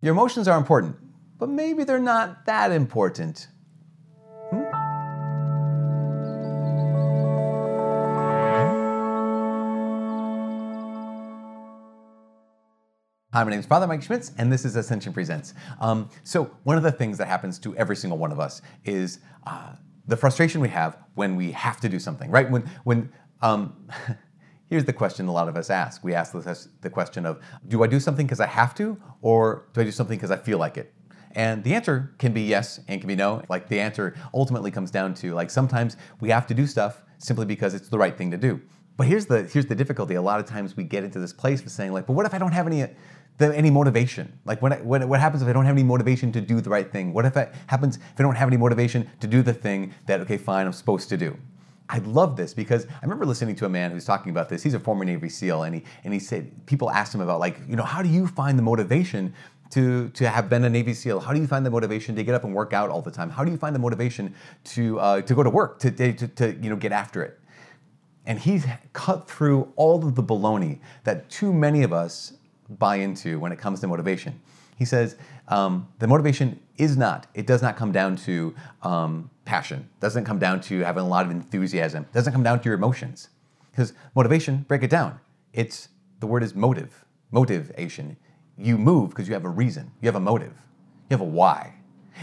Your emotions are important, but maybe they're not that important. Hmm? Hi, my name is Father Mike Schmitz, and this is Ascension Presents. Um, so, one of the things that happens to every single one of us is uh, the frustration we have when we have to do something, right? When, when um, here's the question a lot of us ask. We ask the, question of, do I do something because I have to, or do I do something because I feel like it? And the answer can be yes and can be no. Like the answer ultimately comes down to like sometimes we have to do stuff simply because it's the right thing to do. But here's the here's the difficulty. A lot of times we get into this place of saying like, but what if I don't have any the, any motivation? Like when, I, when what happens if I don't have any motivation to do the right thing? What if it happens if I don't have any motivation to do the thing that okay fine I'm supposed to do? I love this because I remember listening to a man who's talking about this. He's a former Navy SEAL, and he and he said people asked him about like you know how do you find the motivation to to have been a Navy SEAL? How do you find the motivation to get up and work out all the time? How do you find the motivation to uh, to go to work to, to to you know get after it? And he's cut through all of the baloney that too many of us buy into when it comes to motivation. He says um, the motivation is not, it does not come down to um, passion, doesn't come down to having a lot of enthusiasm, doesn't come down to your emotions. Because motivation, break it down. It's the word is motive, motivation. You move because you have a reason, you have a motive, you have a why.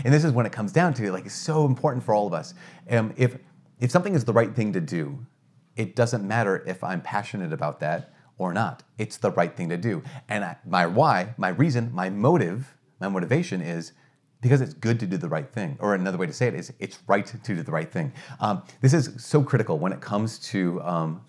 And this is when it comes down to like it's so important for all of us. Um, if if something is the right thing to do, it doesn't matter if I'm passionate about that or not. It's the right thing to do. And I, my why, my reason, my motive, my motivation is because it's good to do the right thing. Or another way to say it is it's right to do the right thing. Um, this is so critical when it comes to um,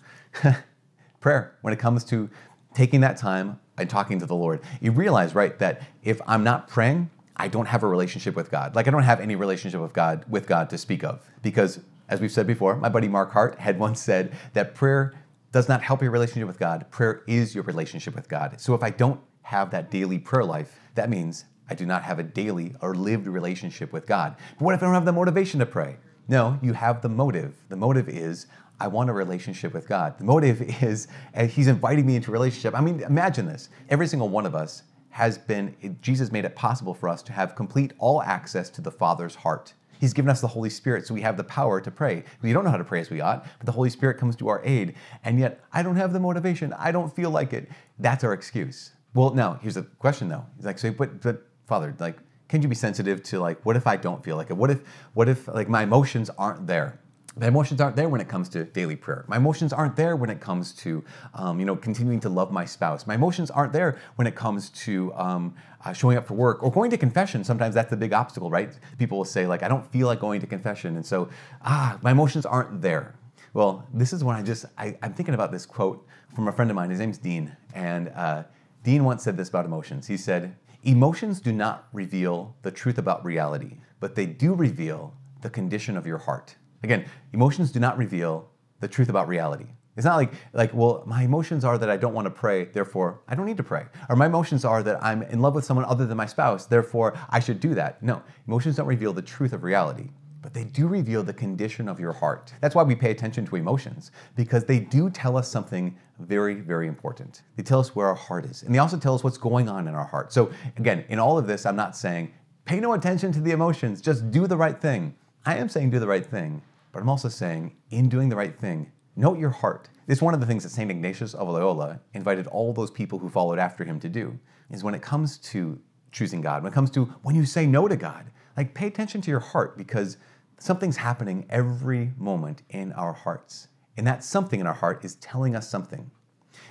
prayer, when it comes to taking that time and talking to the Lord. You realize, right, that if I'm not praying, I don't have a relationship with God. Like I don't have any relationship with God with God to speak of. Because as we've said before, my buddy Mark Hart had once said that prayer does not help your relationship with God. Prayer is your relationship with God. So if I don't have that daily prayer life, that means I do not have a daily or lived relationship with God. But what if I don't have the motivation to pray? No, you have the motive. The motive is I want a relationship with God. The motive is uh, He's inviting me into a relationship. I mean, imagine this. Every single one of us has been, Jesus made it possible for us to have complete all access to the Father's heart. He's given us the Holy Spirit, so we have the power to pray. We don't know how to pray as we ought, but the Holy Spirit comes to our aid. And yet, I don't have the motivation. I don't feel like it. That's our excuse. Well, now here's the question though. He's like, so, but, but Father, like, can you be sensitive to like, what if I don't feel like it? What if, what if like my emotions aren't there? My emotions aren't there when it comes to daily prayer. My emotions aren't there when it comes to, um, you know, continuing to love my spouse. My emotions aren't there when it comes to um, uh, showing up for work or going to confession. Sometimes that's the big obstacle, right? People will say like, I don't feel like going to confession, and so ah, my emotions aren't there. Well, this is when I just I, am thinking about this quote from a friend of mine. His name's Dean, and uh, Dean once said this about emotions. He said, "Emotions do not reveal the truth about reality, but they do reveal the condition of your heart." Again, emotions do not reveal the truth about reality. It's not like like well, my emotions are that I don't want to pray, therefore I don't need to pray. Or my emotions are that I'm in love with someone other than my spouse, therefore I should do that. No, emotions don't reveal the truth of reality, but they do reveal the condition of your heart. That's why we pay attention to emotions because they do tell us something very very important. They tell us where our heart is, and they also tell us what's going on in our heart. So again, in all of this, I'm not saying pay no attention to the emotions, just do the right thing. I am saying do the right thing, but I'm also saying in doing the right thing, note your heart. This is one of the things that St. Ignatius of Loyola invited all those people who followed after him to do, is when it comes to choosing God, when it comes to when you say no to God, like pay attention to your heart because something's happening every moment in our hearts. And that something in our heart is telling us something.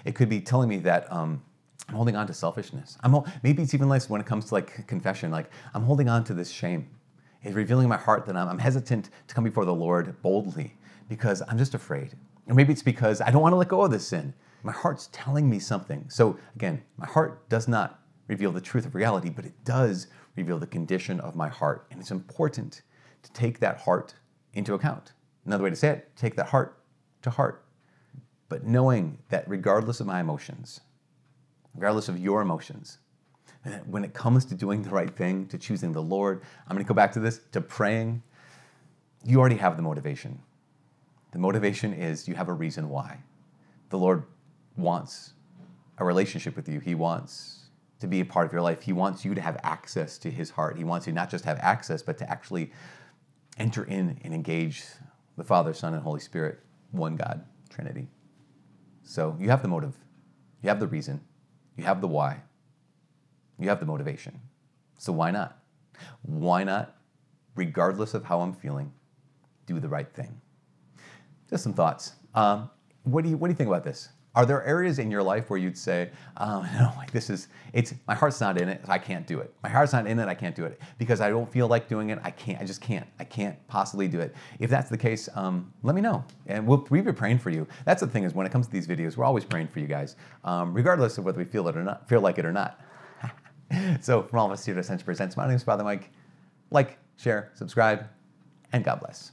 It could be telling me that um, I'm holding on to selfishness. I'm, maybe it's even less when it comes to like confession, like I'm holding on to this shame It's revealing in my heart that I'm, I'm hesitant to come before the Lord boldly because I'm just afraid. Or maybe it's because I don't want to let go of this sin. My heart's telling me something. So again, my heart does not reveal the truth of reality, but it does reveal the condition of my heart. And it's important to take that heart into account. Another way to say it, take that heart to heart. But knowing that regardless of my emotions, regardless of your emotions, when it comes to doing the right thing, to choosing the Lord, I'm going to go back to this, to praying, you already have the motivation. The motivation is you have a reason why. The Lord wants a relationship with you. He wants to be a part of your life. He wants you to have access to His heart. He wants you not just to have access, but to actually enter in and engage the Father, Son, and Holy Spirit, one God, Trinity. So you have the motive, you have the reason, you have the why, you have the motivation. So why not? Why not, regardless of how I'm feeling, do the right thing? Just some thoughts. Um, what do you What do you think about this? Are there areas in your life where you'd say, oh, no, like this is, it's, my heart's not in it, I can't do it. My heart's not in it, I can't do it. Because I don't feel like doing it, I can't, I just can't. I can't possibly do it. If that's the case, um, let me know. And we'll, we'll be praying for you. That's the thing is when it comes to these videos, we're always praying for you guys, um, regardless of whether we feel it or not, feel like it or not. so from all of us here at Ascension Presents, my name is Father Mike. Like, share, subscribe, and God bless.